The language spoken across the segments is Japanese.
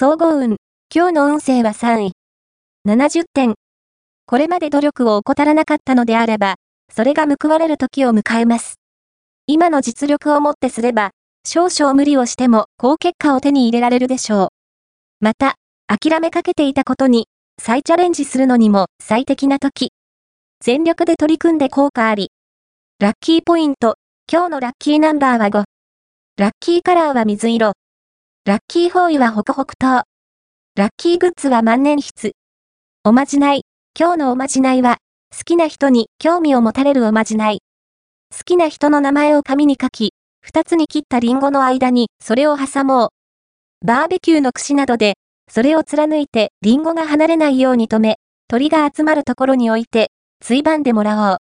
総合運。今日の運勢は3位。70点。これまで努力を怠らなかったのであれば、それが報われる時を迎えます。今の実力をもってすれば、少々無理をしても高結果を手に入れられるでしょう。また、諦めかけていたことに、再チャレンジするのにも最適な時。全力で取り組んで効果あり。ラッキーポイント。今日のラッキーナンバーは5。ラッキーカラーは水色。ラッキーフォーイはホクホク糖。ラッキーグッズは万年筆。おまじない。今日のおまじないは、好きな人に興味を持たれるおまじない。好きな人の名前を紙に書き、二つに切ったリンゴの間にそれを挟もう。バーベキューの串などで、それを貫いてリンゴが離れないように止め、鳥が集まるところに置いて、ついばんでもらおう。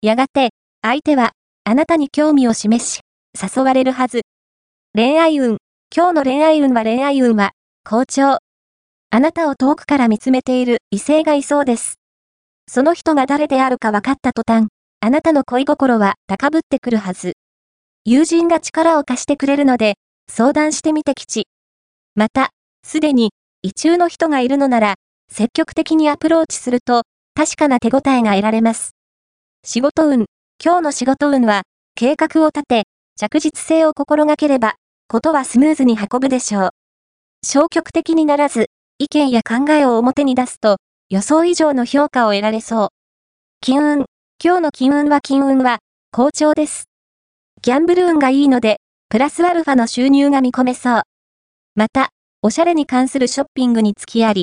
やがて、相手は、あなたに興味を示し、誘われるはず。恋愛運。今日の恋愛運は恋愛運は、好調。あなたを遠くから見つめている異性がいそうです。その人が誰であるか分かった途端、あなたの恋心は高ぶってくるはず。友人が力を貸してくれるので、相談してみて吉。また、すでに、異中の人がいるのなら、積極的にアプローチすると、確かな手応えが得られます。仕事運。今日の仕事運は、計画を立て、着実性を心がければ、ことはスムーズに運ぶでしょう。消極的にならず、意見や考えを表に出すと、予想以上の評価を得られそう。金運。今日の金運は金運は、好調です。ギャンブル運がいいので、プラスアルファの収入が見込めそう。また、おしゃれに関するショッピングに付きあり、